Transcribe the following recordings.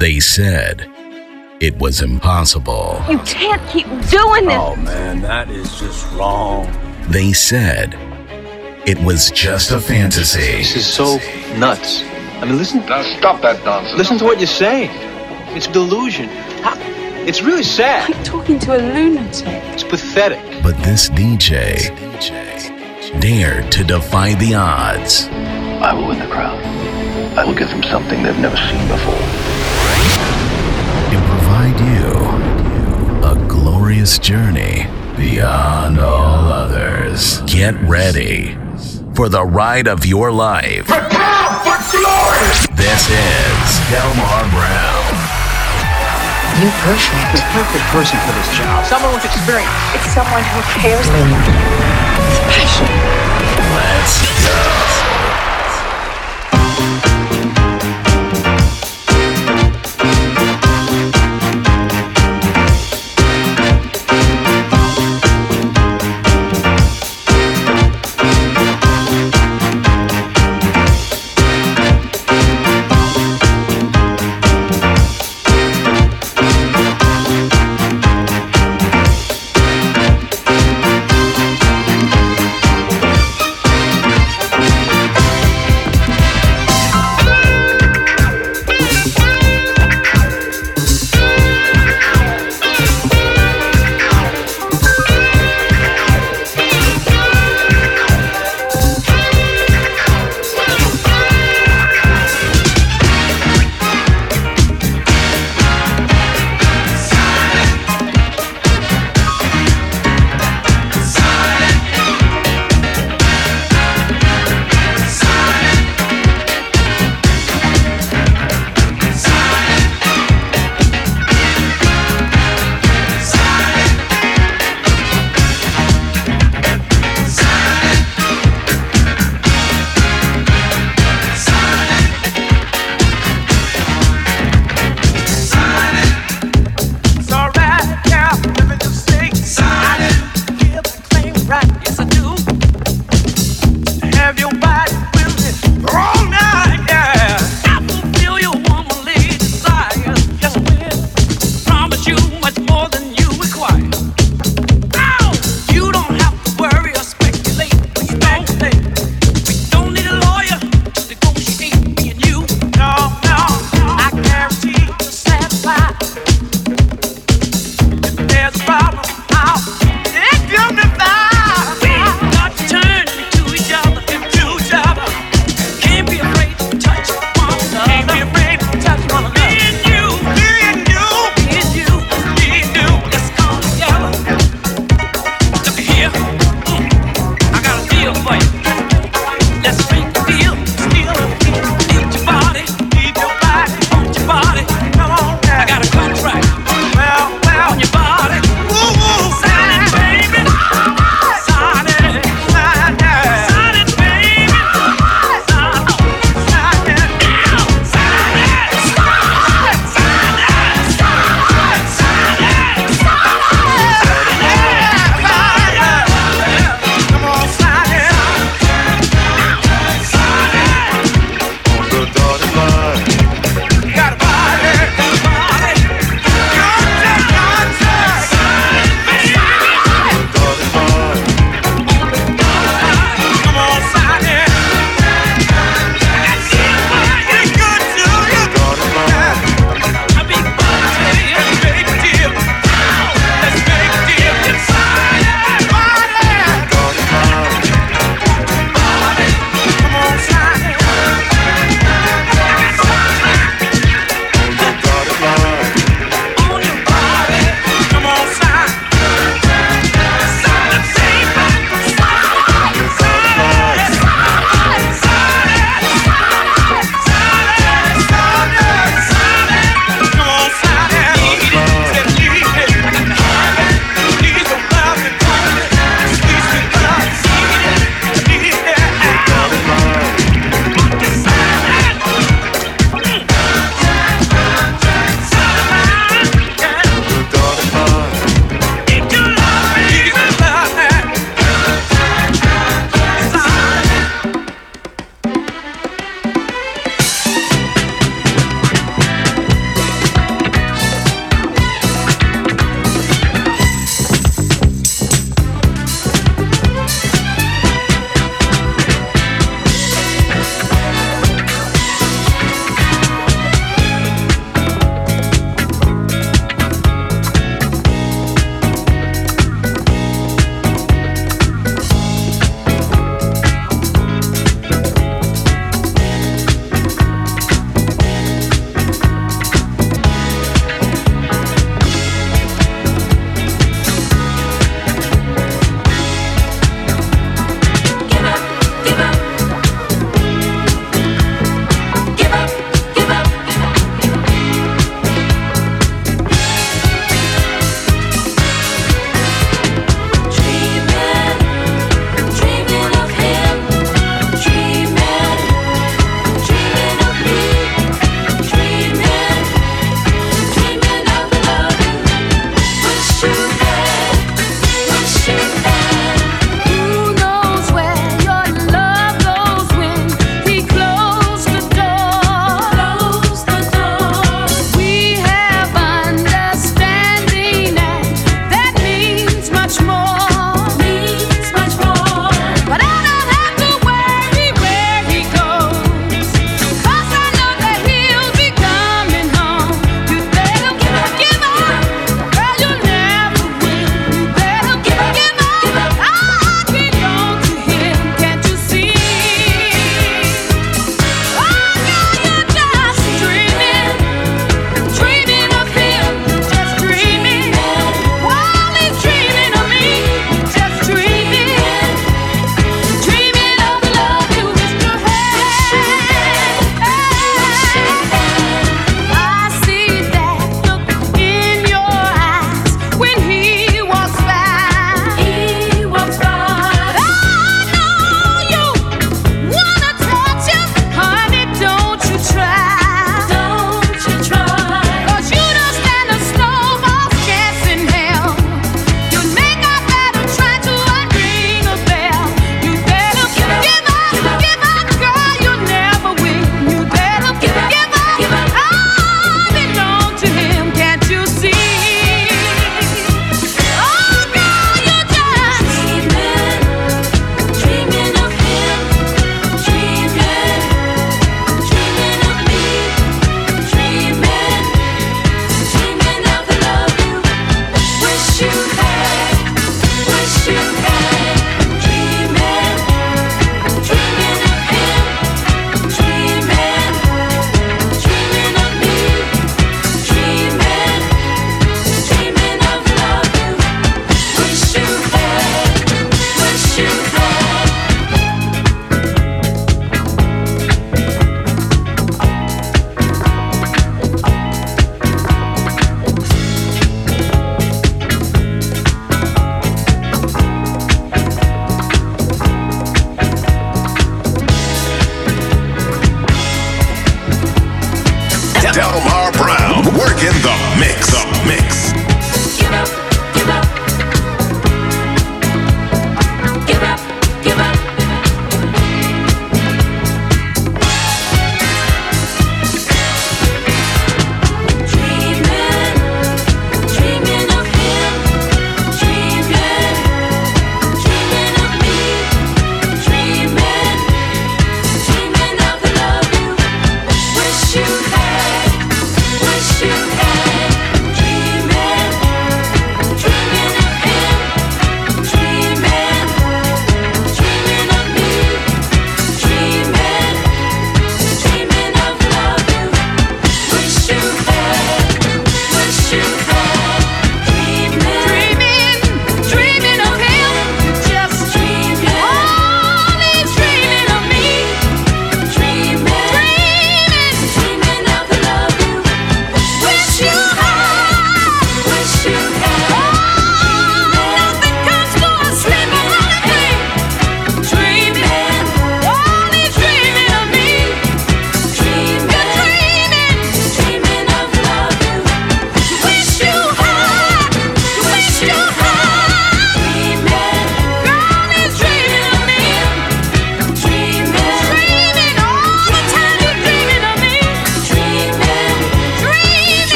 They said it was impossible. You can't keep doing this. Oh man, that is just wrong. They said it was just a fantasy. This is so nuts. I mean, listen. Now stop that nonsense. Listen to what you're saying. It's delusion. It's really sad. I'm talking to a lunatic. It's pathetic. But this DJ, DJ dared to defy the odds. I will win the crowd. I will give them something they've never seen before. Glorious journey beyond all others. Get ready for the ride of your life. Prepare for glory! This is Delmar Brown. You perfect. The perfect person for this job. Someone with experience. It's someone who cares. Passion. Let's go.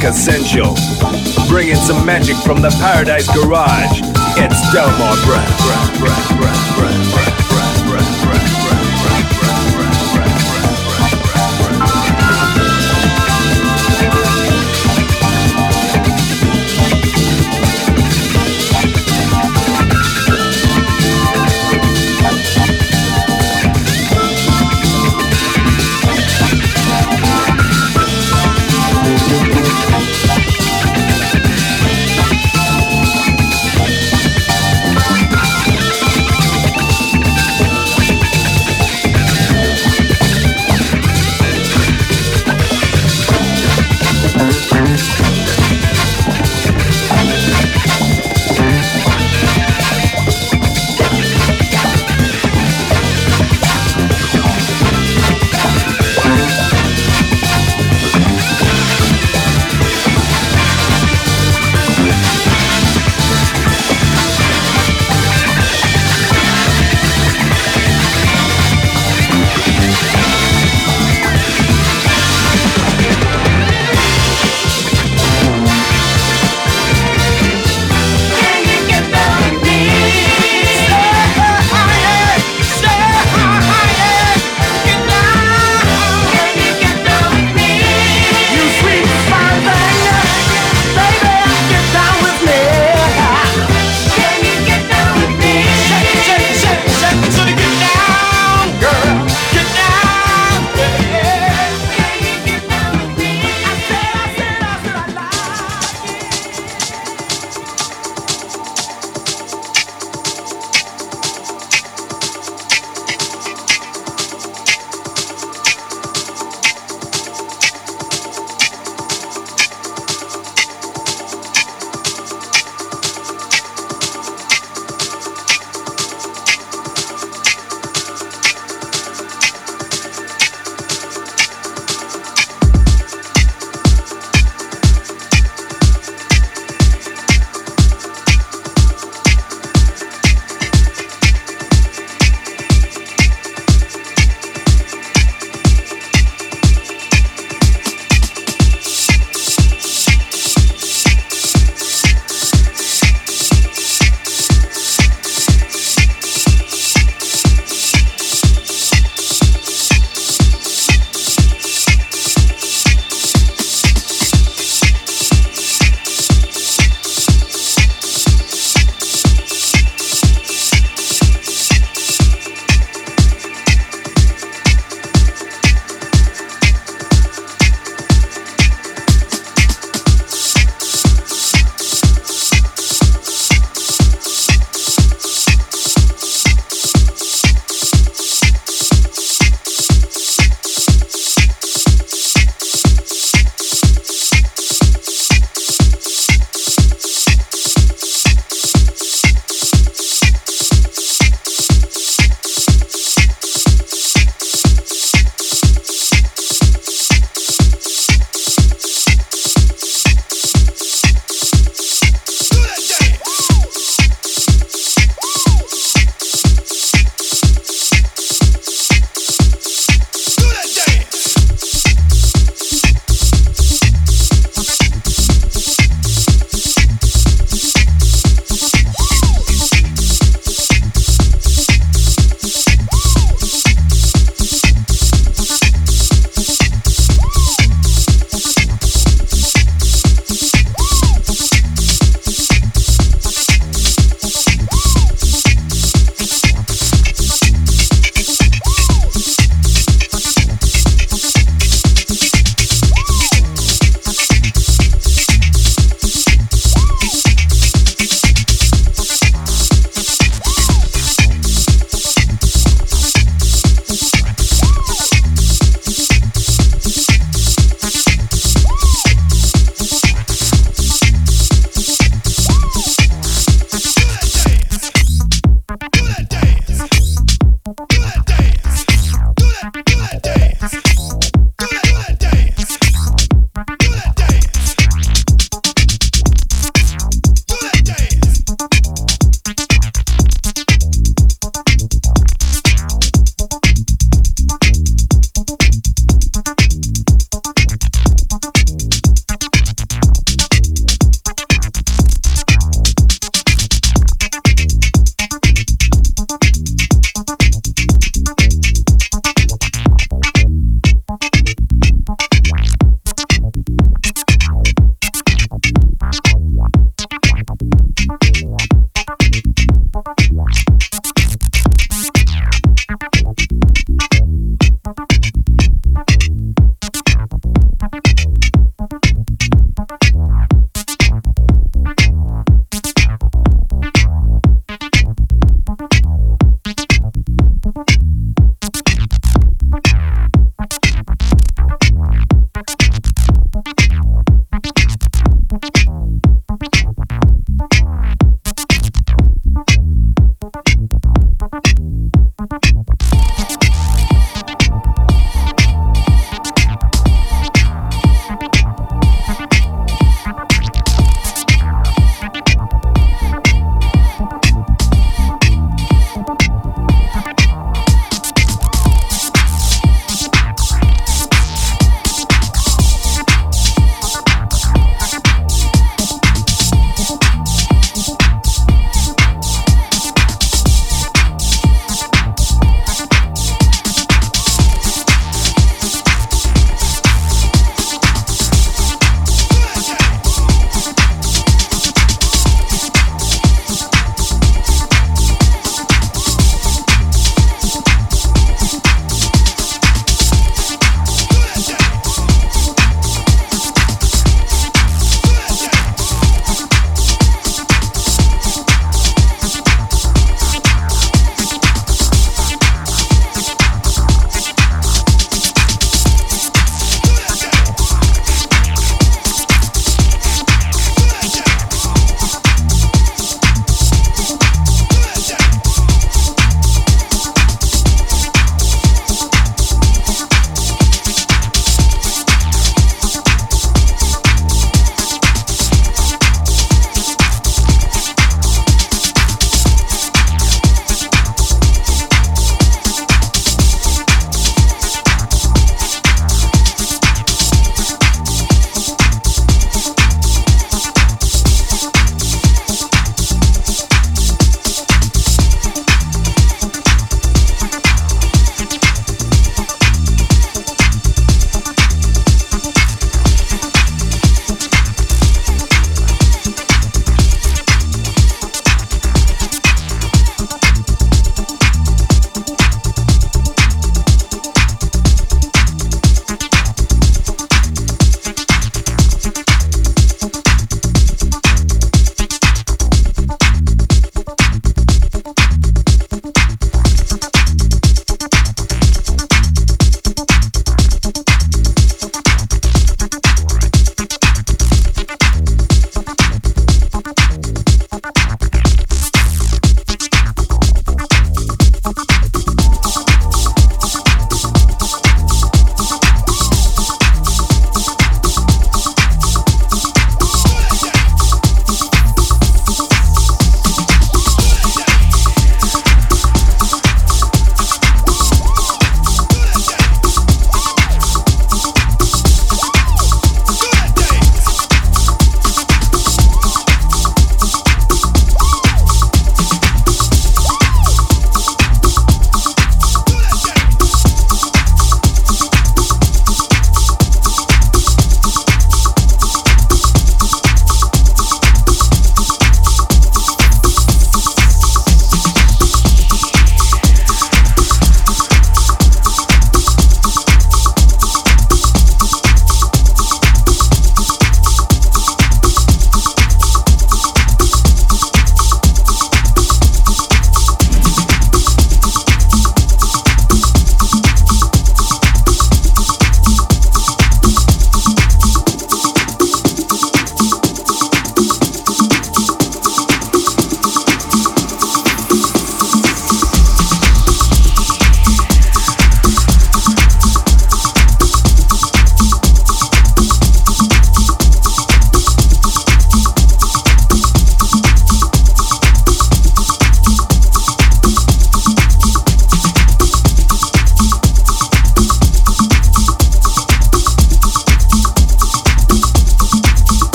Funk Essential. Bringing some magic from the Paradise Garage. It's Delmar Brown.